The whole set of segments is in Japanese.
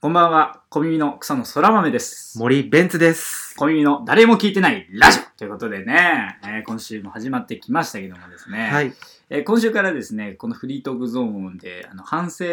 こんばんは、小耳の草の空豆です。森ベンツです。小耳の誰も聞いてないラジオということでね、えー今週も始まってきましたけどもですね、はい。えー今週からですね、このフリートークゾーンであの反省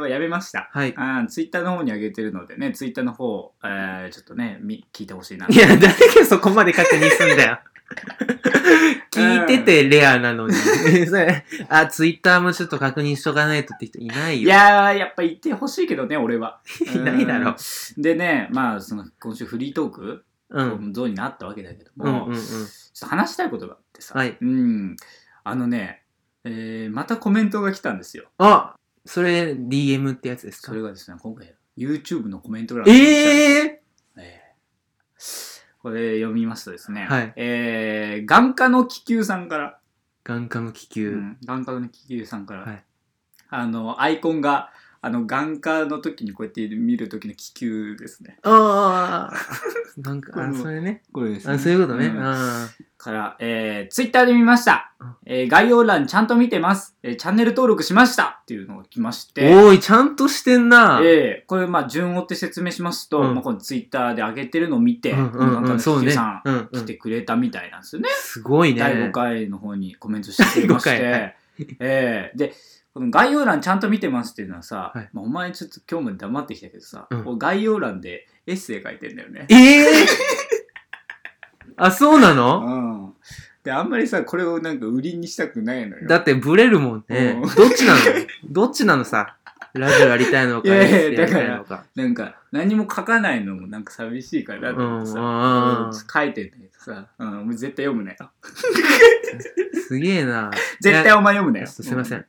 はやめました。はい。あツイッターの方に上げてるのでね、ツイッターの方、えーちょっとね、み聞いてほしいな。いや、誰がそこまで確認すんだよ。聞いててレアなのに。それあ、ツイッターもちょっと確認しとかないとって人いないよ。いやー、やっぱ言ってほしいけどね、俺は。いないだろうんでね、まあ、その今週フリートーク、うん。ゾーンになったわけだけどうんも、うんうん。ちょっと話したいことがあってさ、はいうん、あのね、えーまたコメントが来たんですよ。あそれ DM ってやつですか？それがですね、今回 YouTube のコメント欄えに来たんですええーこれ読みますとですね、はい。えー眼科の気球さんから、眼科の気う球。ん眼科の気球さんから、はい。あの、アイコンが、あの、眼科の時にこうやって見る時の気球ですね。ああ。なんか、あ、これもそれね。これですあ、そういうことね。んあから、えー、ツイッターで見ましたうん。えー概要欄ちゃんと見てます。えーチャンネル登録しましたっていうのが来ましーて。おーい、ちゃんとしてんな。えーこれ、まあ、順を追って説明しますと、うんまあ、このツイッターで上げてるのを見て、うんうんうん、このそうね。さんうんうん。来てくれたみたいなんですよね。すごいね。第5回の方にコメントしてくれまして。えーで、この概要欄ちゃんと見てますっていうのはさ、はいまあ、お前ちょっと今日も黙ってきたけどさ、うん俺概要欄でエッセイ書いてんだよね。ええ あ、そうなの？うん。で、あんまりさ、これをなんか売りにしたくないのよ。だってブレるもんね。うんどっちなの？どっちなのさ？ラジオやりたいのか、いやいややりたいのか。なんか、何も書かないのもなんか寂しいからだと思ってさ、うんうん書いてんだけどさ、うん、お前絶対読むなよ。すげえな。絶対お前読むなよ。すいません。う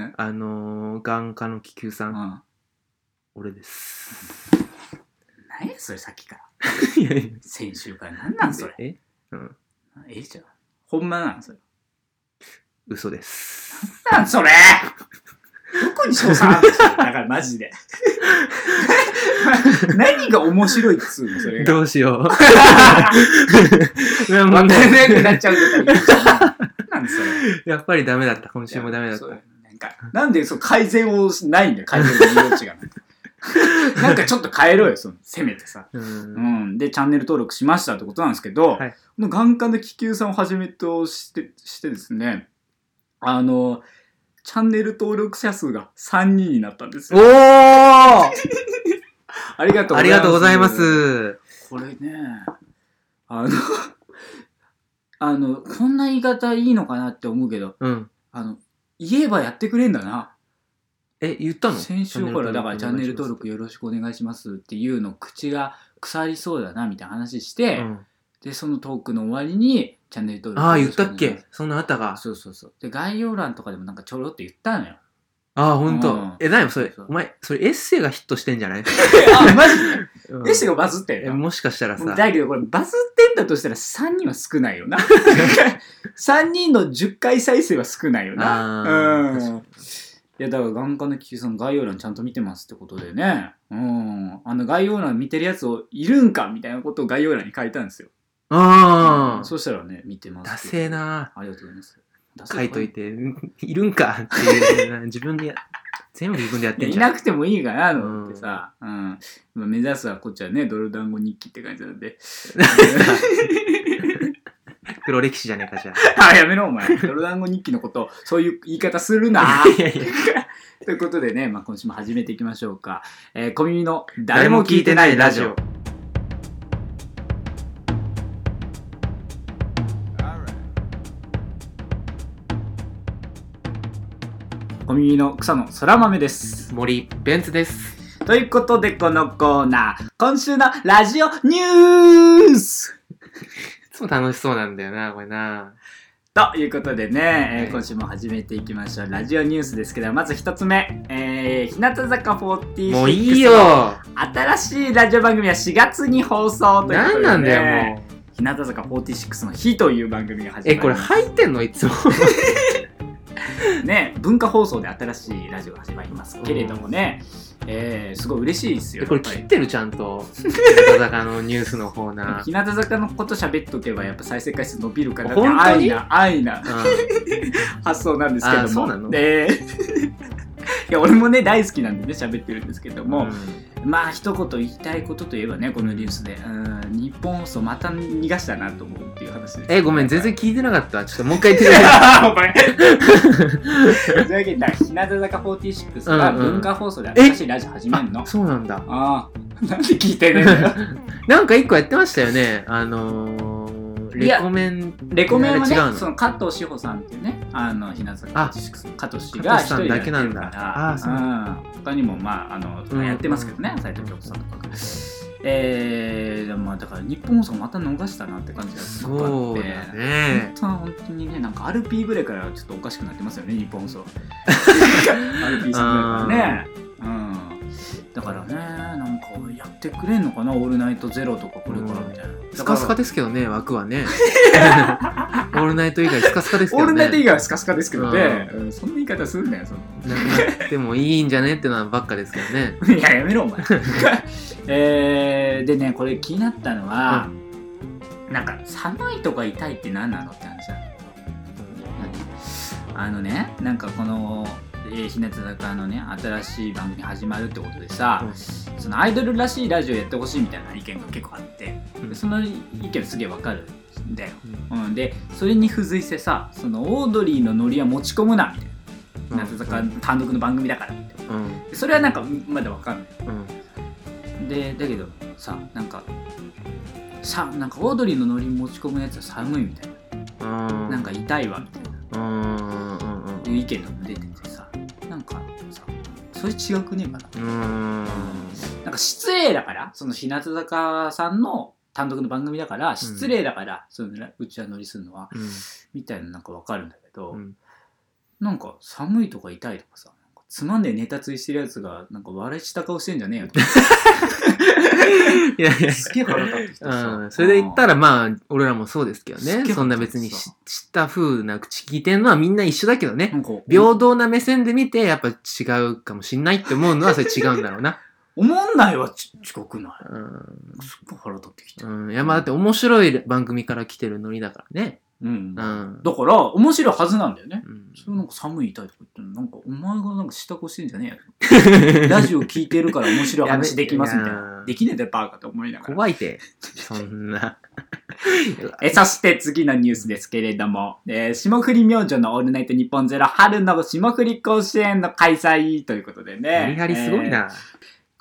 んあのー、眼科の気球さ、うんん。うん俺です。何やそれさっきから。いやい先週から何なんそれ。やえ？うん。ええじゃん。ほんまなんそれ。嘘です。なんそれどこに賞賛あるんですよだからマジで。何が面白いっつうのそれが。どうしよう。いやわもうかんなねくなっちゃうとか言っちゃうなんそれ。やっぱりダメだった。今週もダメだったそう。なんかなんでそう改善をしないんだよ、改善の余地が。なんかちょっと変えろよ、そのせめてさ。う。うんん。で、チャンネル登録しましたってことなんですけど、はいこの眼科の気球さんをはじめとしてしてですね、あの、チャンネル登録者数が3人になったんですおよ。ーありがとうありがとうございま。す。これね、あの、あの、こんな言い方いいのかなって思うけど、うん。あの、言えばやってくれんだな。え、言ったの？先週からだからチャンネル登録よろしくお願いしますっていうの口が腐りそうだなみたいな話して、うん。でそのトークの終わりにチャンネル登録ああ、よ言ったっけ？そんなあったか。ます。そうそうそう。で概要欄とかでもなんかちょろっと言ったのよ。ああ、ほんと。うん。え、なにそれ？お前、それエッセイがヒットしてんじゃない？あマジで？うん。エッセイがバズってんもしかしたらさ、だけどこれバズってんだとしたら3人は少ないよな。3人の10回再生は少ないよな。あーうん。いやだから眼科の気球さん概要欄ちゃんと見てますってことでね。うん。あの概要欄見てるやつをいるんかみたいなことを概要欄に書いたんですよ。ああ、そしたらね見てますダセえな。ありがとうございます。書いといて、うん。いるんかっていうな、自分でや、全部自分でやってんじゃん。なくてもいいかなと思ってさ、うん今目指すはこっちはね泥団子日記って感じなんで黒歴史じゃねえか、じゃあ やめろお前泥団子日記のことそういう言い方するなあ。いやいや、ということでね、まあ、今週も始めていきましょうか。えー小耳の誰も聞いてないラジオ。。耳の草の空豆です。森ベンツです。ということで、このコーナー、今週のラジオニュースいつも楽しそうなんだよな、これな。ということでね、えーはい今週も始めていきましょう。ラジオニュースですけど、まず一つ目、えー、日向坂46もういいよ新しいラジオ番組は4月に放送ということで、ね、何なんだよ、もう。日向坂46の「日」という番組が始まえ、りこれ入ってんのいつも。ね文化放送で新しいラジオが始まりますけれどもね、えー、すごい嬉しいですよえ、これ切ってるちゃんと？日向坂のニュースのコーナー。日向坂のこと喋っとけばやっぱ再生回数伸びるから。って安易な安易なう 発想なんですけども。あそうなの？でいや俺もね大好きなんでね喋ってるんですけども、ん。まあ一言言いたいことといえばねこのニュースで。うん日本放送また逃がしたなと思うっていう話です。え、ごめん、全然聞いてなかった。ちょっともう一回言って。くれ。ごめんというわけで日向坂46がうんうん。文化放送で新しいラジオ始めるの、あそうなんだ。ああ。なんで聞いてねえんだよ。なんか一個やってましたよね。あのー、レコメン。レコメンはねその加藤志保さんっていうねあの日向坂あ46の加藤氏加藤さんが一人だけなんだ。あそう。うん、他にもまああのうんやってますけどね斎藤京子さんとか。が。えー、まあだから日本放送また逃したなって感じがすごくあって。本当は本当にねなんか RP ぐらいからちょっとおかしくなってますよね日本放送。RP さんぐらいからね。うんだからねなんかやってくれんのかなオールナイトゼロとかこれからみたいな、スカスカですけどね、枠はね。オールナイト以外スカスカですけどね。オールナイト以外はスカスカですけどね、うん。そんな言い方するんだよそのな。くなってもいいんじゃねってのはばっかですけどね。いややめろお前。えー、でねこれ気になったのは、なんか寒いとか痛いって何なのって話だ。あのねなんかこの、えー、日向坂のね新しい番組始まるってことでさ、そのアイドルらしいラジオやってほしいみたいな意見が結構あってうん。でその意見すげえわかるんだよ、うん、でそれに付随してさそのオードリーのノリは持ち込むなみたいな。日向坂単独の番組だからみたいなそれはなんかまだわかんない。うん。でだけどさなんかさなんかオードリーのノリ持ち込むやつは寒いみたいうん。ななんか痛いわみたいな。うん。うん。うん。いう意見が出てて。さなんかさそれ違くねえかなうん。なんか失礼だからその日向坂さんの単独の番組だから失礼だから、そのうちはノリするのはうん。みたいななんかわかるんだけど、うんなんか寒いとか痛いとかさつまんねえネタついしてるやつがなんか笑いした顔してんじゃねえよとか いやいや。すげえ腹立ってきてさ、うん、それで言ったらまあ俺らもそうですけどね。すっげえそんな別にし知った風な口聞いてんのはみんな一緒だけどね。なんか平等な目線で見てやっぱ違うかもしんないって思うのはそれ違うんだろうな、思んないわち遅刻ない？うん。すっごい腹立ってきてうん、いやまあだって面白い番組から来てるノリだからねうん。うん、だから面白いはずなんだよね。うん。それなんか寒い痛いとか言ってんの。なんかお前がなんか下越してんじゃねえよ ラジオ聞いてるから面白い話できますみたいな。できねえんだよバーカと思いながら。怖いて。そんな。えそして次のニュースですけれども、えー霜降り明星のオールナイトニッポンゼロ春の霜降り甲子園の開催ということでね。メリハリすごいえーな、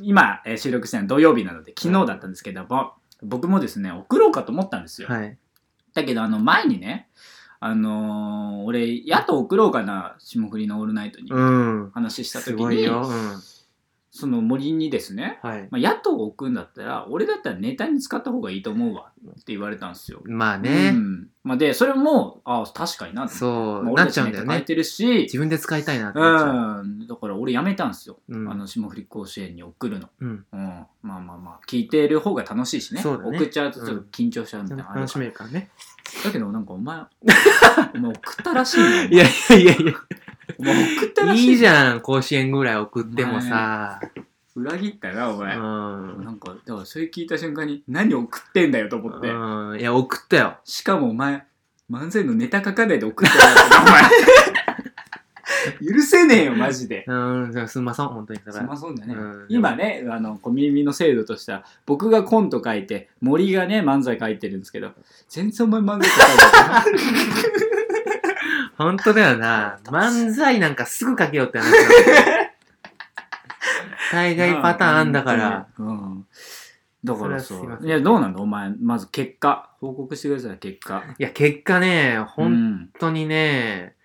今、えー収録してるのは土曜日なので昨日だったんですけども、僕もですね、送ろうかと思ったんですよ。はいだけど、あの前にね、あのー俺、やっと送ろうかな、霜降りのオールナイトにうん。話したす時に、うん、その森にですね、はい。まあ、野党を置くんだったら、俺だったらネタに使った方がいいと思うわって言われたんですよ。まあね、うん。まあ、でそれもああ確かになそう、まあ、俺たちネタ書いてるし自分で使いたいなってなっちゃう。うん。だから俺やめたんですよ、うん。あの霜降り甲子園に送るの、うん。うん、まあまあまあ。聞いてる方が楽しいしね。ね。送っちゃうとちょっと緊張しちゃうみたいなのある楽しめるからね。だけどなんかお前 お前送ったらしいなお前いやいやいやいや。お前送ったらしいいいじゃん、甲子園ぐらい送ってもさ。裏切ったなおう前、ん。なんかだからそれ聞いた瞬間に何送ってんだよと思って、うん。いや、送ったよ。しかもお前、漫才のネタ書かないで送ったよ、お前。許せねえよ、マジで。うん、じゃあすんません、本当にそれすまそうだね、うん今ね、あの、小耳の制度としては、僕がコント書いて、森がね、漫才書いてるんですけど、全然お前漫才書かないで本当だよな。漫才なんかすぐ書けよって話だよ 大概パターンあんだから。。うん。だからさそれはすいま、せんいや、どうなんだ？お前、まず結果、報告してください、結果。いや、結果ね、本ん。当にね、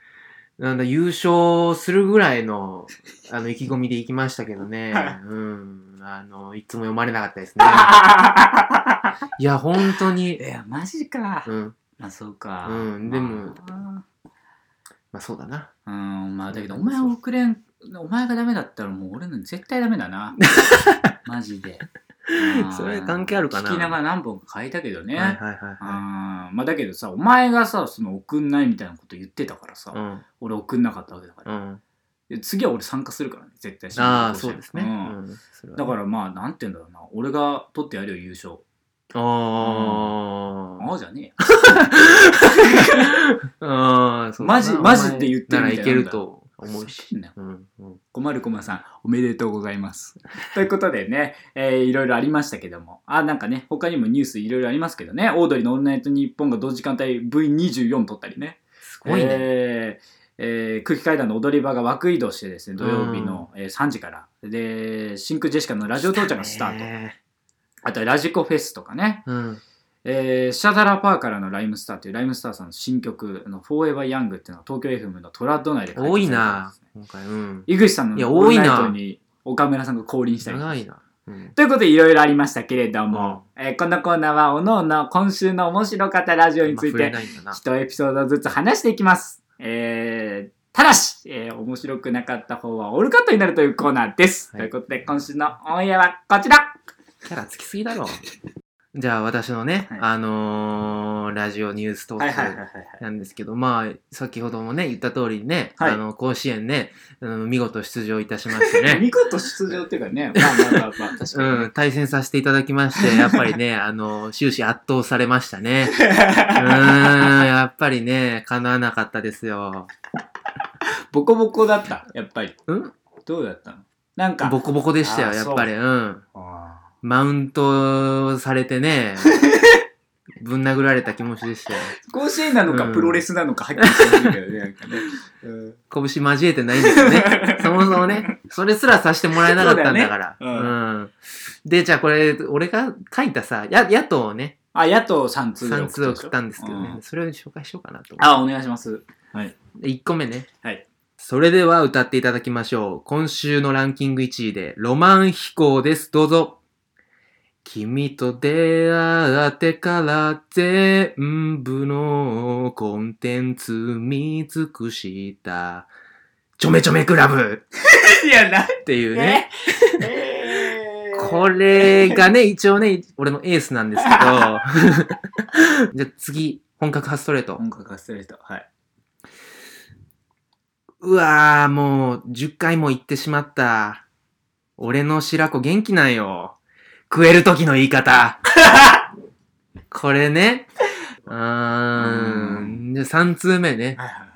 なんだ、優勝するぐらいの、あの、意気込みで行きましたけどね。はいうん。あの、いつも読まれなかったですね。いや、本当いに。や、マジか。うん。まあ、そうか。うんでもまあまあ、そうだな。うん、まあだけど、お前遅れん、お前がダメだったらもう俺の絶対ダメだな。マジで。それ関係あるかな？聞きながら何本か書いたけどね。はいはいはいはあまあだけどさ、お前がさ、その送んないみたいなこと言ってたからさ、い。うん。俺送んなかったわけだから。うん。で次は俺参加するからね、絶対。ああ、そうですね。うんだからまあ、なんて言うんだろうな。俺が取ってやるよ、優勝。あああじゃねえよ。あ。ああ、マジマジで言ってるみたいないけると。思うし。そうなんだうんうん。こまるこまさん、おめでとうございます。ということでね、えーいろいろありましたけども、あ、なんかね、他にもニュースいろいろありますけどね、オードリーのオールナイトニッポンが同時間帯 V24 撮ったりね、すごいね。えーえー空気階段の踊り場が枠移動してですね、土曜日の、えー3時から、で、真空ジェシカのラジオ到着がスタート、ね。あとラジコフェスとかね、うん。えーシャダラパーからのライムスターというライムスターさんの新曲の Forever Young っていうのが東京 FM のトラッド内で開催されて多いな。今回。うん。井口さんのオールナイ多いなトに岡村さんが降臨したり長いな。うん。ということでいろいろありましたけれども、えーこのコーナーはおのおの今週の面白かったラジオについてないんだな。一エピソードずつ話していきます。えーただし、えー面白くなかった方はオールカットになるというコーナーです。はいということで今週のオンエアはこちらキャラつきすぎだろ。じゃあ私のね、はいあのーラジオニューストークはいはいはいはい。なんですけど、まあ、先ほどもね、言った通りね、はいあの、甲子園ね、うん見事出場いたしましてね、見事出場っていうかね、まあまあまあまあ、確かにね。うん、対戦させていただきまして、やっぱりね、あの、終始圧倒されましたね。うーん、やっぱりね、叶わなかったですよ。ボコボコだった、やっぱり。うん？どうだったの？なんか、ボコボコでしたよ、やっぱり。うん。あマウントされてね、ぶん殴られた気持ちでしたよ。ー甲子園なのかうんプロレスなのかはっきりしてないけどね、なんかね。うん拳交えてないんだけどね。そもそもね、それすらさせてもらえなかったんだから。そうだよねうん。で、じゃあこれ、俺が書いたさ、や野党をね、あ、野党3通3通送ったんですけどね、うんそれを紹介しようかなと思あ、お願いします。はい。って。1個目ね。はい。それでは歌っていただきましょう。今週のランキング1位で、ロマン飛行です。どうぞ。君と出会ってから全部のコンテンツ見尽くした、ちょめちょめクラブ いや、な、っていうね。えーこれがね、一応ね、俺のエースなんですけど、じゃあ次、本格派ストレート。本格化ストレート。はい。うわー、もう、10回も言ってしまった。俺の白子元気なんよ。食える時の言い方。これね。うーん。じゃあ3通目ね。はいは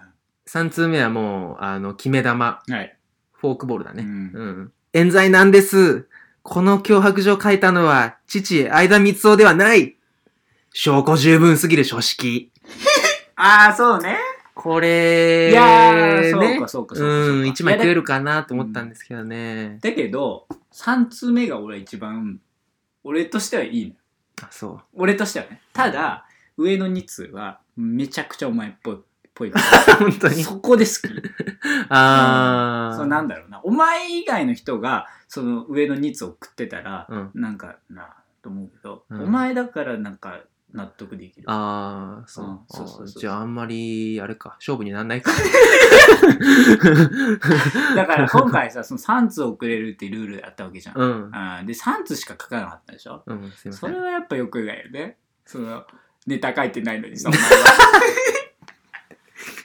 3通目はもう、あの、決め玉。いはい。はい。フォークボールだね。うんうん。冤罪なんです。この脅迫状書いたのは、父、相田光夫ではない。証拠十分すぎる書式。ああ、そうね。これ、いやー、そうねかそうかそうか。うん、一枚食える。るかなと思ったんですけどね。だけど、3通目が俺一番、俺としてはいいの。あ、そう。俺としてはね。ただ、上の2通は、めちゃくちゃお前っぽい。ぽいから 本当に？そこで好き。あー。そうなんだろうな。お前以外の人が、その上の2つ送ってたら、うん。なんかな、と思うけど、うんお前だからなんか納得できる。あー、そう。うんそうそうじゃああんまり、あれか、勝負になんないか。だから今回さ、その3通送れるってルールだったわけじゃん。うん。あーで、3通しか書かなかったでしょ？うん、すいませそれん。はやっぱよくないよね。その、ネタ書いてないのにさ、お前は。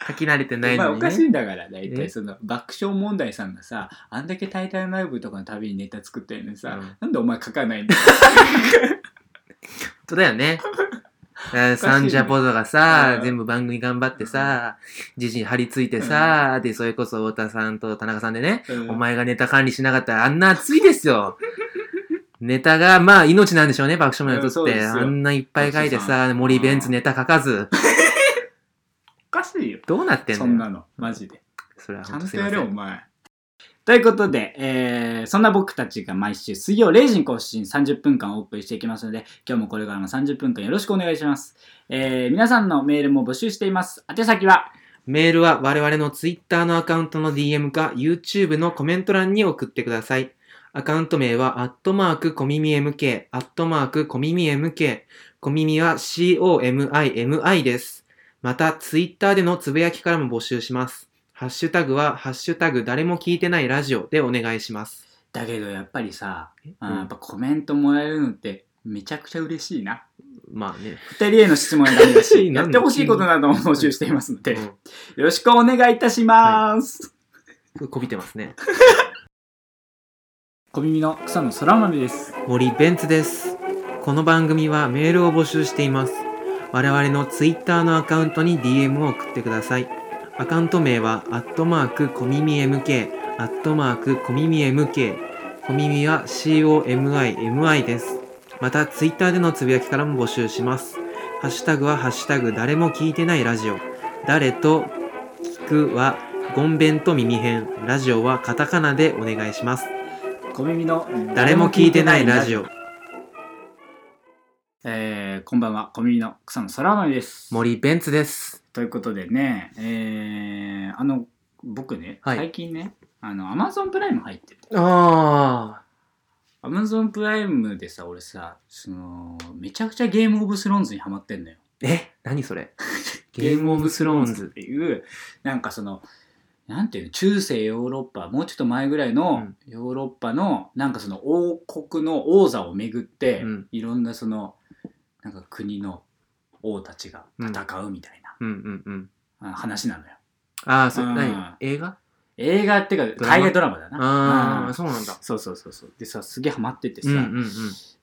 書き慣れてないお前のにおかしいね。んだから、大え？体その、爆笑問題さんがさ、あんだけ大体ライブとかのたびにネタ作ってるのにさ、うんなんでお前書かないんだよ。本当だよね。サンジャポとかうん、さ全部番組頑張ってさ、時事に張り付いてさ、で、それこそ太田さんと田中さんでね、うんお前がネタ管理しなかったらあんな熱いですよ。ネタが、まあ、命なんでしょうね、爆笑問題にとって。うんそうですよあんないっぱい書いてさ森ベンツネタ書かず、おかしいよ。どうなってんのよ。そんなの、マジで。それはちゃ本当すいません。お前。ということで、えーそんな僕たちが毎週水曜0時に更新30分間お送りしていきますので、今日もこれからの30分間よろしくお願いします。えー皆さんのメールも募集しています。宛先は、メールは我々の Twitter のアカウントの DM か YouTube のコメント欄に送ってください。アカウント名は、アットマークコミミ MK、アットマークコミミ MK、コミミは COMIMI です。また、Twitter でのつぶやきからも募集します。ハッシュタグは、ハッシュタグ誰も聞いてないラジオでお願いします。だけどやっぱりさ、あーうんやっぱコメントもらえるのってめちゃくちゃ嬉しいな。まあね。二人への質問やダメだし、やってほしいことなども募集していますので、ようろしくお願いいたします。ん。こびてますね。小耳の草野空豆です。森ベンツです。この番組はメールを募集しています。我々の Twitter のアカウントに DM を送ってください。アカウント名は、アットマーク、コミミ MK、アットマーク、コミミ MK。コミミは COMIMI です。また、ツイッターでのつぶやきからも募集します。ハッシュタグは、ハッシュタグ、誰も聞いてないラジオ。誰と聞くは、ゴンベンと耳編。ラジオはカタカナでお願いします。小耳の誰も聞いてないラジオ。えー、こんばんは。小耳の草野空豆です。森ベンツです。ということでねえー、あの僕ね、はい。最近ねあのアマゾンプライム入ってて。あアマゾンプライムでさ俺さそのめちゃくちゃゲームオブスローンズにハマってんのよ。ー。え？何それ？ゲームオブスローンっズ。ていうなんかそのなんていうの？中世ヨーロッパもうちょっと前ぐらいのヨーロッパのなんかその王国の王座をめぐって、うん。いろんなそのなんか国の王たちが戦うみたいな、うんうんうん。あ話なのよ。ああ、そう、うん。何映画？映画っていうか海外ドラマだな。ああ、うん。そうなんだ。そうそうそうそう。でさすげえハマっててさ、うんうんうん。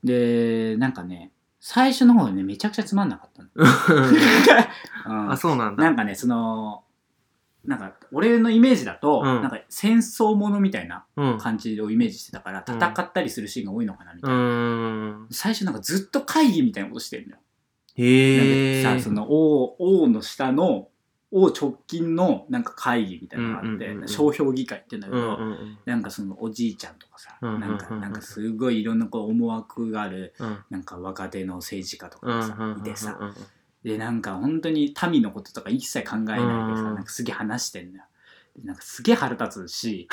でなんかね最初の方ねめちゃくちゃつまんなかったの、うん。あ、そうなんだ。なんかねそのなんか俺のイメージだと、うん。なんか戦争ものみたいなうん。感じをイメージしてたからうん。戦ったりするシーンが多いのかなみたういな、ーん。最初なんかずっと会議みたいなことしてるのよ、へえ。なんかさその王王の下の王直近のなんか会議みたいなのがあって、うんうんうんうん。商標議会って言うんだけうんど、うんうん。なんかそのおじいちゃんとかさ、うんうんうんうん。なんかなんかすごいいろんなこう思惑があるうん。なんか若手の政治家とかうんがさ、いてさうんでなんか本当に民のこととか一切考えないでさ、うん。なんかすげえ話してんのよ。でなんかすげえ腹立つし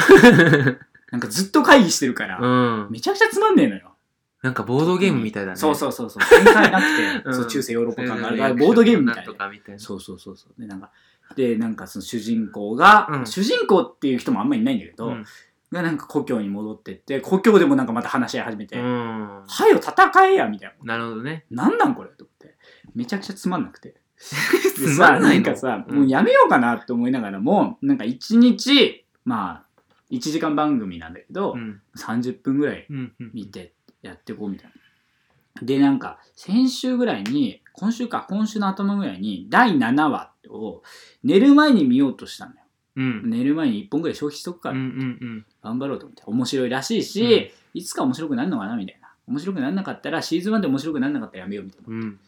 なんかずっと会議してるから、うん。めちゃくちゃつまんねえのよ。なんかボードゲームみたいだね。そうそうそうそう。展開なくて、うん。そう中世ヨーロッパ感がある。うん。あボードゲームみたな。いんとなかみたいな。そうそうそうそう。でなんかでなんかその主人公が、うん。主人公っていう人もあんまりいないんだけど、うん。がなんか故郷に戻ってって故郷でもなんかまた話し合い始めて「うん。はよ戦えや」みたいな。なるほどね。なんなんこれとめちゃくちゃつまんなくて でつさまんないの？なんかさ、うんもうやめようかなって思いながらもなんか一日まあ1時間番組なんだけど、うん。30分ぐらいうんうん。見てやっていこうみたいな。でなんか先週ぐらいに今週か今週の頭ぐらいに第7話を寝る前に見ようとしたのよ。うん。寝る前に1本ぐらい消費しとくからうんうんうん。頑張ろうと思って面白いらしいし、いつか面白くなるのかなみたいな。面白くならなかったらシーズン1で面白くならなかったらやめようみたいな。うん。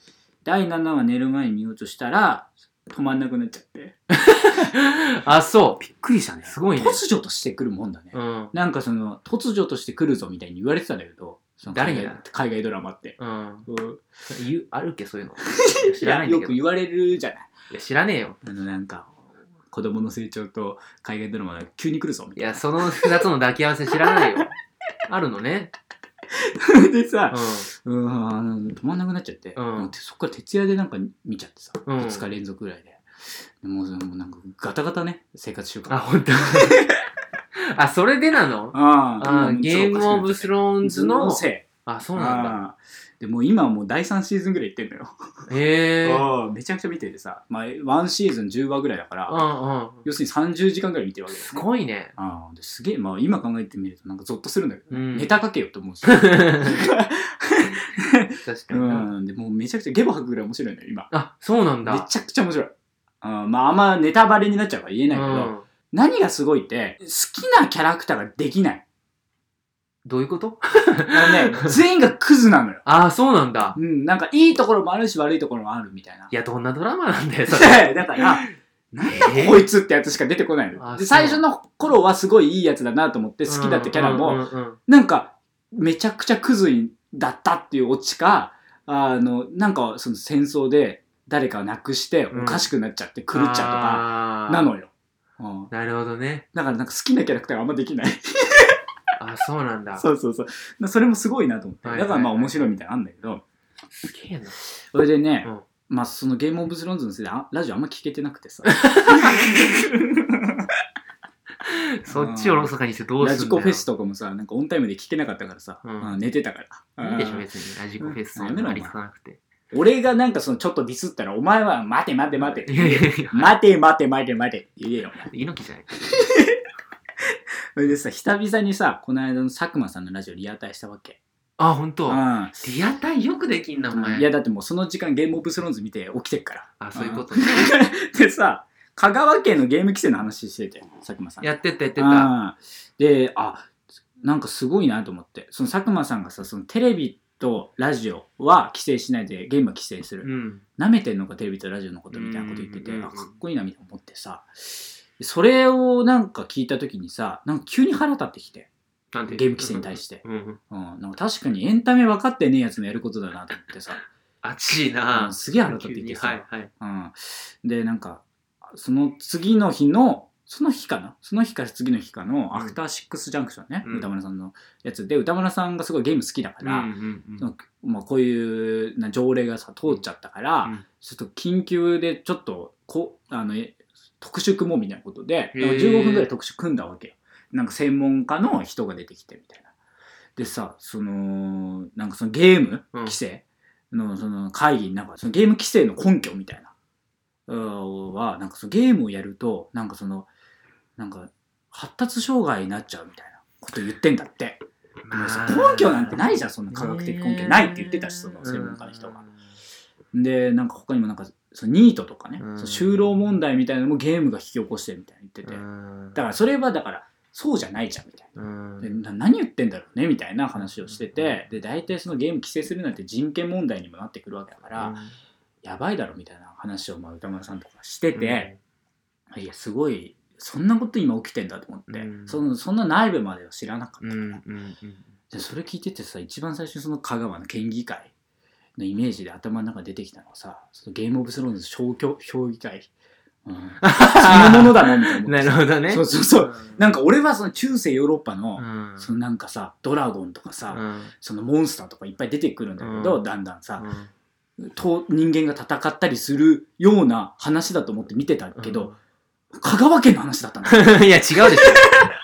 第7話寝る前に見ようとしたら止まんなくなっちゃって。あ、そびっくりしたねう。。すごいね。突如としてくるもんだね。うん。なんかその突如として来るぞみたいに言われてたんだけど、その海外海外ドラマって。うん。うん言うあるっけ、そういうの。知いやらないんだけど。く言われるじゃない。や、知らねえよ。あのなんか子供の成長と海外ドラマが急に来るぞみたいいや、その二つの抱き合わせ知らないよ。あるのね。な。でさう、うん、あの止まんなくなっちゃって、うんそっから徹夜でなんか見ちゃってさ、うん2日連続ぐらいで。でもうもうなんかガタガタね、生活習慣。ん。あ、ほんと。あ、それでなの？ああゲームオブスローンズの。せい。あ、そうなんだ。あーでもう今はもう第3シーズンぐらいいってんのよ。へえ。うんあーめちゃくちゃ見ててさ、まあ、1シーズン10話ぐらいだから、うん。要するに30時間ぐらい見てるわけだよすね。ごいね。あーですげえ、まあ今考えてみるとなんかゾッとするんだけど、うんネタ書けよって思うし。確かうにな。ん、でもうめちゃくちゃゲボ吐くぐらい面白いのよ、今。あ、そうなんめだ。ちゃくちゃ面白い。あーまああんまネタバレになっちゃうから言えないけど、うん何がすごいって、好きなキャラクターができない。どういうこと？あのね、全員がクズなのよ。あ、そうなんだ。うん、なんかいいところもあるし悪いところもあるみたいな。いや、どんなドラマなんだよ、それ。だから、なんだえーこいつってやつしか出てこないのよ。で、最初の頃はすごいいいやつだなと思って好きだったキャラも、うんうんうんなんか、めちゃくちゃクズだったっていうオチか、あの、なんかその戦争で誰かを亡くしておかしくなっちゃって狂っちゃうとか、なのよ。うん、なるほどね。だからなんか好きなキャラクターがあんまできない。あ、そうなんだ。そうそうそう。なそれもすごいなと思って。だからまあ面白いみたいなのあるんだけど、すげえな。それでね、うんまあそのゲームオブスローンズのせいであラジオあんま聞けてなくてさ。そっちをろそかにしてどうすん。ラジコフェスとかもさ、なんかオンタイムで聞けなかったからさ、うんうん寝てたから。いいでしょ、うん別に。ラジコフェスうんやめろそんなありつかなくて。俺がなんかそのちょっとディスったら、お前は待て待て待て待て待て待て待てって言えよ。猪木じゃないか。それでさ、久々にさ、この間の佐久間さんのラジオリアタイしたわけ。あ、ほんと。うん。リアタイよくできんな、お前。いや、だってもうその時間ゲームオブスローンズ見て起きてっから。あ、そういうことうんね。でさ、香川県のゲーム規制の話してて佐久間さんやってたやってた。うんであなんかすごいなと思ってその佐久間さんがさそのテレビとラジオは規制しないでゲームは規制するうん。なめてんのかテレビとラジオのことみたいなこと言っててうんうんうんあかっこいいなみたいな思ってさそれをなんか聞いた時にさなんか急に腹立ってきて。なんてゲーム規制に対して、うんうん。うん、なんか確かにエンタメ分かってねえやつのやることだなと思ってさ、熱いうんなすげえ腹立ってきてさ、はいはい。うん、でなんかその次の日のその日かな？その日から次の日かのアフターシックスジャンクションね、うん。歌丸さんのやつで歌丸さんがすごいゲーム好きだから、うんうんうん。まあ、こういうな条例がさ通っちゃったから、うん。ちょっと緊急でちょっとこあのえ特殊組もうみたいなことでなんか15分ぐらい特殊組んだわけよ。なんか専門家の人が出てきてみたいな。でさそのなんかそのゲームうん。規制のその会議になんかそのゲーム規制の根拠みたいな。うんはなんかそのゲームをやるとなんかそのなんか発達障害になっちゃうみたいなこと言ってんだって。でもさ根拠なんてないじゃんそんな科学的根拠ないって言ってたしその専門家の人が。でなんか他にもなんかそのニートとかね、うん。その就労問題みたいなのもゲームが引き起こしてるみたいな言ってて、だからそれはだからそうじゃないじゃんみたいな。でな何言ってんだろうねみたいな話をしててで大体そのゲーム規制するなんて人権問題にもなってくるわけだから、やばいだろみたいな話をまあ歌丸さんとかしてて、いやすごいそんなこと今起きてんだと思って、うん。そのそんな内部までは知らなかったから、それ聞いててさ一番最初にその香川の県議会のイメージで頭の中に出てきたのはさそのゲームオブスローンズ小協評議会、うん、そのものだなみたいな。なるほどね。そうそうそう。なんか俺はその中世ヨーロッパの、うん。そのなんかさドラゴンとかさ、うん。そのモンスターとかいっぱい出てくるんだけど、うん。だんだんさ、うん。と人間が戦ったりするような話だと思って見てたけど、香川県の話だったの。いや、違うでしょ。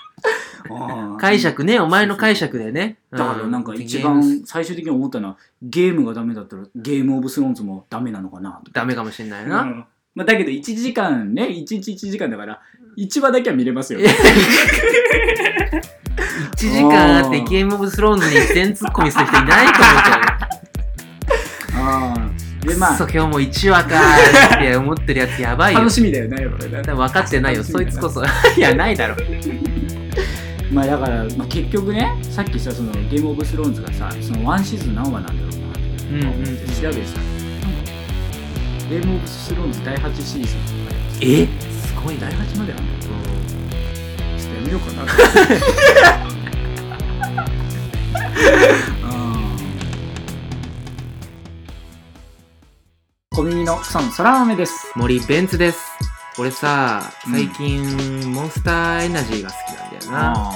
解釈ね、お前の解釈でね。だからなんか一番最終的に思ったのはゲームがダメだったらゲームオブスローンズもダメなのかな？と。ダメかもしれないうんな。まあ、だけど1時間ね1日1時間だから1話だけは見れますよ。1時間あってゲームオブスローンズに全ツッコミする人いないと思うけあーでど。まあくそ、今日も1話かーって思ってるやつやばいよ。楽しみだよねこ分分かってないよ、そいつこそ。いや、ないだろ。まあだから、まあ、結局ねさっきさそのゲームオブスローンズがさそのワンシーズン何話なんだろうな。って調べてさ、ゲームオブスローンズ第8シーズンえ？すごいな。第8まであるんだよちょっとやめようかな。小耳の草のそら豆です。森ベンツです。俺さ、うん最近、モンスターエナジーが好きなんだよな。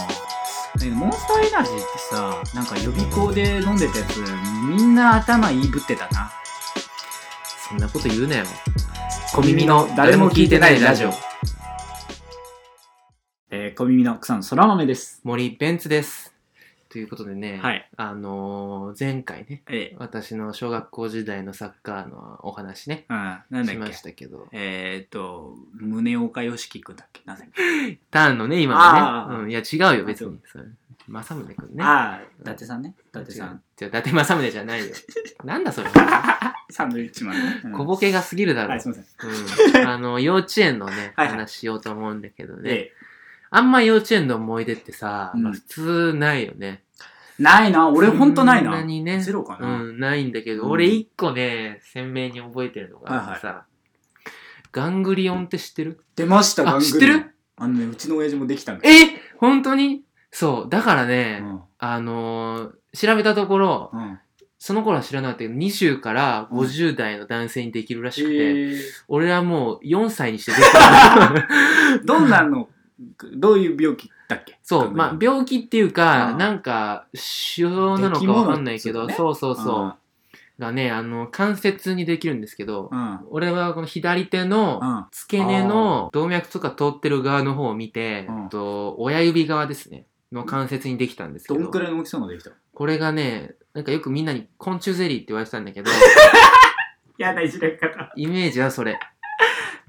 モンスターエナジーってさ、なんか予備校で飲んでたやつ、みんな頭いいぶってたな。そんなこと言うなよ。小耳の誰も聞いてないラジオ。えー、小耳の草のそら豆です。森ベンツです。ということでね、はい。あのー前回ね、え私の小学校時代のサッカーのお話ね、ー、あんだっしまけしたけど、えーっと、宗岡良樹くんだっけ？なんだっけターンのね、今あーのね、うん、いや違うよ、別に。それ正宗くんね。ああ、伊達さんね。伊達さん。じゃ伊達正宗じゃないよ。なんだそれ。サンドイッチマンね。うん小ボケが過ぎるだろ。はい、すみません。うん、あの、幼稚園のね、はいはい話しようと思うんだけどね。で、あんま幼稚園の思い出ってさ、うん。まあ普通ないよね。ないな、俺ほんとないな。そんなにね。ゼロかな。うん、ないんだけど、うん。俺一個ね、鮮明に覚えてるのがあってさ、ガングリオンって知ってる？出ました、あガングリオン。知ってる？あのね、うちの親父もできたんだえ本当に？そう、だからね、うん。あのー調べたところ、うん。その頃は知らなかったけど、20から50代の男性にできるらしくて、えー。俺はもう4歳にしてできた。どんなの、どういう病気だっけ？そう、まあ、病気っていうあか、あなんか、腫瘍なのかわかんないけど、出来そうそうそう。がね、あの、関節にできるんですけど、うん。うん。俺はこの左手のうん。付け根の動脈とか通ってる側の方を見て、うんと親指側ですね、の関節にできたんですけど、どんくらいの大きさのできたこれがね、なんかよくみんなに昆虫ゼリーって言われてたんだけど、やだ、いじられ方。イメージはそれ。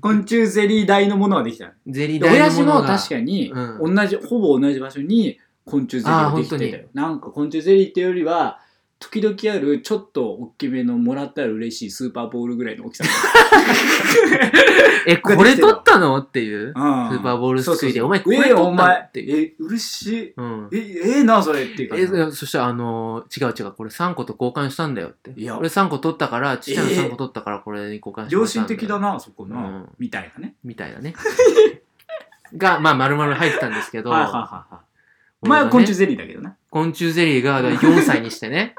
昆虫ゼリー大のものはできた。ゼリーで親父も大のも。確かに、う同じ、ほぼ同じ場所に昆虫ゼリーができてたよ。なんか昆虫ゼリーっていうよりは、時々あるちょっと大きめのもらったら嬉しいスーパーボールぐらいの大きさ。え、これ取ったの？っていう？スーパーボールすくいで。お前これ取ったの？っていう。え嬉しい。うん。えええなそれっていうかえ、そしたら、あのー違う違う、これ3個と交換したんだよって。いや。俺3個取ったから、ちっちゃいのえー。3個取ったから、これに交換したんだよ。心的だなそこな、うん。みたいなね。みたいなね。が、まあ、丸々入ってたんですけど、はいはいは昆虫ゼリーだけどな。昆虫ゼリーがだから4歳にしてね。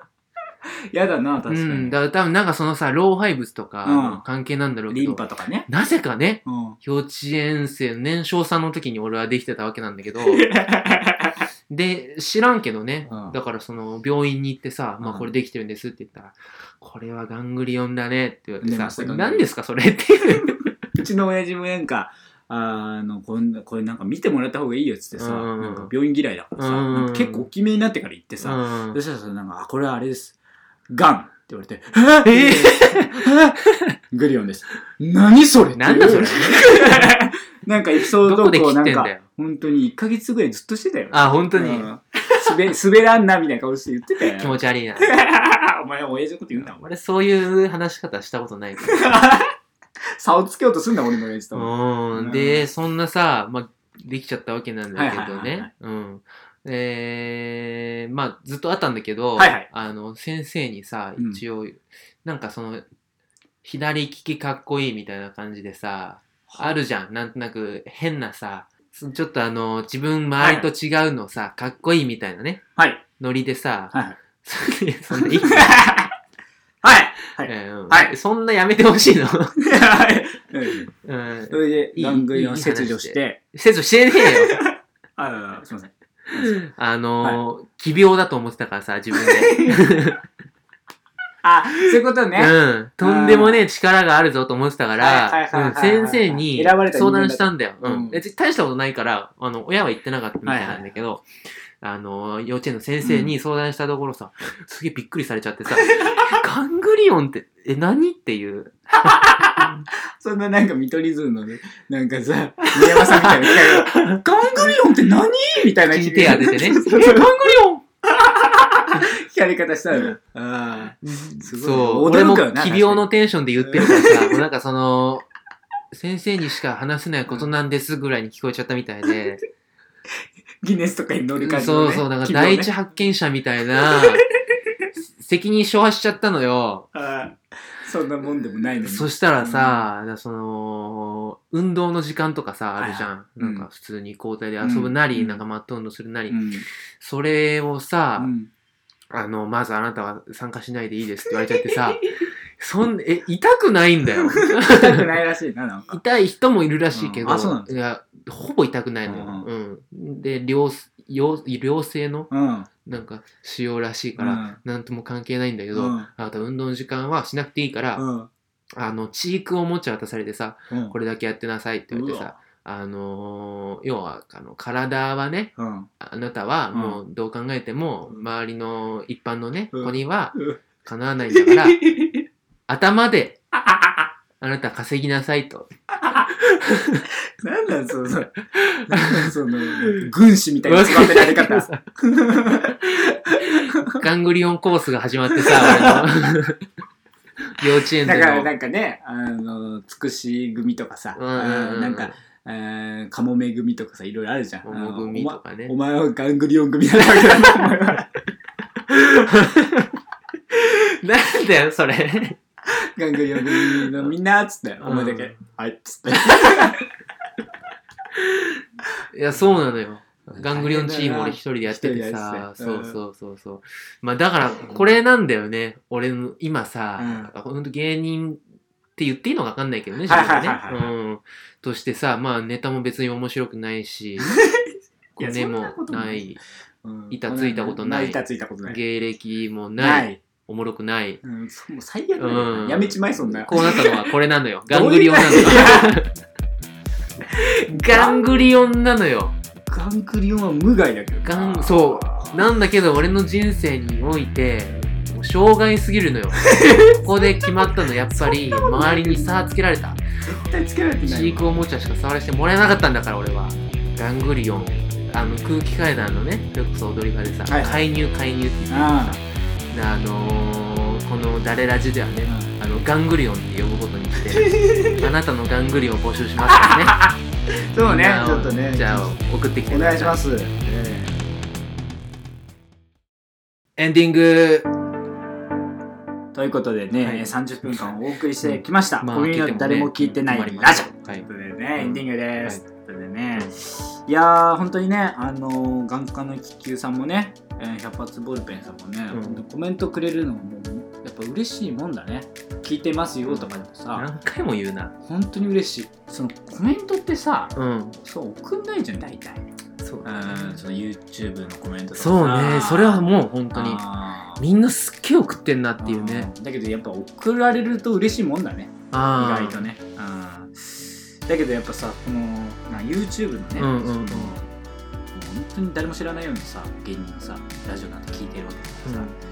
やだな確かに、うん。だから多分なんかそのさ、老廃物とかうん。関係なんだろうけリンど、パとかね。なぜかね、うん。幼稚園生、年少さんの時に俺はできてたわけなんだけど、で、知らんけどね、うん。だからその病院に行ってさ、まあうんこれできてるんですって言ったら、これはガングリオンだねって言われてさ、出ましたこれ何ですかそれっていう。うちの親父もなんかあのこんなこれなんか見てもらった方がいいよっつってさ、うん。なんか病院嫌いだからさ、結構大きめになってから行ってさ、うん。そしたらさなんかあこれはあれですガンって言われてえグリオンです何それなんだそれ なんかエピソードどこでトークをなんかん。本当に1ヶ月ぐらいずっとしてたよあ、本当にうん滑滑らんなみたいな顔して言ってたよ 気持ち悪いな。お前親父のこと言うな俺そういう話し方したことないから。差をつけようとすんな俺の親父とうん。で、そんなさ、まあ、できちゃったわけなんだけどはいはいはいはいね。うん。えー、まあ、ずっとあったんだけど、はいはい。あの、先生にさ、うん。一応、なんかその、左利きかっこいいみたいな感じでさ、あ。るじゃん。なんとなく変なさ、ちょっとあの、自分周りと違うのさ、かっこいいみたいなね、はい。ノリでさ、はいそんないい。はい。はい。えーうん。はい。そんなやめてほしいの？はい。うん。それでいいガングリオンいい切除して。施術してねえよ。あすいませんあのー、奇病だと思ってたからさ、自分で。あそういうことね。うん。とんでもねえ力があるぞと思ってたから、うん。先生に相談したんだよ。ううん。大したことないから、あの、親は言ってなかったみたいなんだけど、あの、幼稚園の先生に相談したところさ、すげえびっくりされちゃってさ、ガングリオンって、え、何っていう。そんななんか見取り図のねなんかさ宮山さんみたいな機械が ガングリオンって何？みたいな口に手当ててね。え、ガングリオン？聞かれ方したのあすごい。そう、俺も奇病のテンションで言ってるからさ、もうなんかその、先生にしか話せないことなんですぐらいに聞こえちゃったみたいで、ギネスとかに乗る感じのねそうそう、なんか第一発見者みたいな、責任証破しちゃったのよ。そんなもんでもないのに。そしたらさ、だからその、運動の時間とかさ、あるじゃん。なんか普通に交代で遊ぶなり、うん。なんかマット運動するなり、うん。それをさ、うん。あの、まずあなたは参加しないでいいですって言われちゃってさ、そん、え、痛くないんだよ。痛くないらしいななんか。痛い人もいるらしいけど、いや、ほぼ痛くないのよ。うん。で、良、良、良性の、うん。なんか、使用らしいから、うん。なんとも関係ないんだけど、うん。あなた運動の時間はしなくていいから、うん。あの、チークを持ち渡されてさ、うん。これだけやってなさいって言われてうさ、あのー要は、あの、体はね、うん。あなたはもうどう考えても、周りの一般のね、うん。子にはうん。かなわないんだから、頭で、あなた稼ぎなさいと。なんなんそのなんなんその軍師みたいな育てられ方。ガングリオンコースが始まってさ、幼稚園。だからなんかねあのつくし組とかさ、なんか、えー、カモメ組とかさいろいろあるじゃん。カモ組とかね。お前お前はガングリオン組なわけだな。んだよ、それ。ガングリオン組のみんなっつって、んお前だけ。はいっつって いや、そうなのよ。ガングリオンチーム俺一人でやっててさ。そうそうそうそう。まあだから、これなんだよね。俺の、今さ、ん。と芸人って言っていいのかわかんないけどね、自はい分でね。うん。としてさ、まあネタも別に面白くないし、骨もない。い、うん。板ついたことない。板ついたことない。芸歴もなない、い、おもろくない。うん、最悪だよ、うん。やめちまいそんな。こうなったのはこれなのよ。ガングリオンなのよ。ガングリオンなのよ。ガングリオンは無害だけど。ガンそう。なんだけど俺の人生においてもう障害すぎるのよ。ここで決まったのやっぱり周りに差つけられた。絶対つけられてチないークおもちゃしか触らせてもらえなかったんだから俺は。ガングリオン。あの空気階段のねそれこそ踊り場でさ、はいはい。介入介入って言ってさ。ああ。のーこの「誰ラジ」ではね、あのガングリオンって呼ぶことにして あなたのガングリオンを募集しますからね そうね。ちょっとね。じゃあ送ってきてお願いします、エンディング。ということでね、はい。30分間お送りしてきました。まあ小耳の誰も聞いてないラジオ。はい。ということでね、エンディングです。はい。ということでね、いやー、本当にね、あのー、眼科の気球さんもね、えー、百発ボールペンさんもね、うん。コメントくれるのももう、ぱ嬉しいもんだね。聞いてますよとかでもさ、何回も言うな。本当に嬉しい。そのコメントってさ、うん。そう送んないじゃん、大体。そううん、その YouTube のコメントとかさ。そうね。それはもう本当にあー。みんなすっげえ送ってんなっていうね。うん。だけどやっぱ送られると嬉しいもんだね。意ああ外とね。うん。だけどやっぱさ、このな YouTube のね、うんうんうん。そのもう本当に誰も知らないようなさ、芸人のさ、ラジオなんて聞いてるわけだからさ、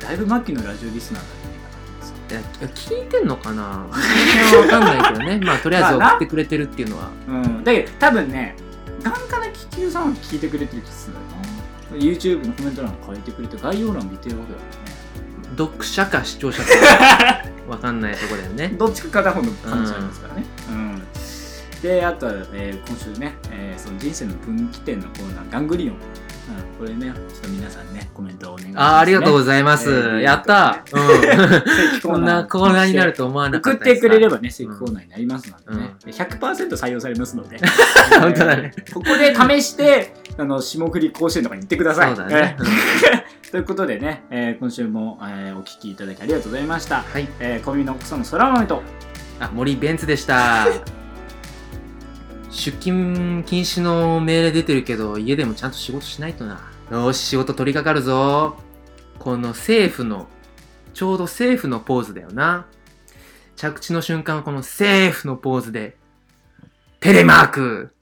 だいぶ末期のラジオリスナーだ。いや聞いてんのかな？その辺は分かんないけどねまあとりあえず送ってくれてるっていうのはうん、だけど多分ね、眼科の気球さんは聞いてくれてる気がするんだよな。YouTube のコメント欄書いてくれて、概要欄見てるわけだよ読者か視聴者か 分かんないとこだよねね。どっちか片方の可能性ありますからね。うん。で、あとは、えー今週ね、えーその人生の分岐点のコーナー、ガングリオン。うん、これね、ちょっと皆さんね、コメントをお願いします、ね。あーありがとうございます、えーやった。うん。こんなコーナーになると思わなか送ってったです。くれればね、正規コーナーになりますのでね、う100%採用されますので、本当だね。えーここで試して、あの霜降り甲子園とかに行ってください。そうだね、えー ということでね、えー今週も、えーお聞きいただきありがとうございました。はい。えー、小耳の草の空豆と、あ森ベンツでした出勤禁止の命令出てるけど家でもちゃんと仕事しないとな。よし仕事取り掛かるぞ。この政府のちょうど政府のポーズだよな。着地の瞬間この政府のポーズでテレマーク。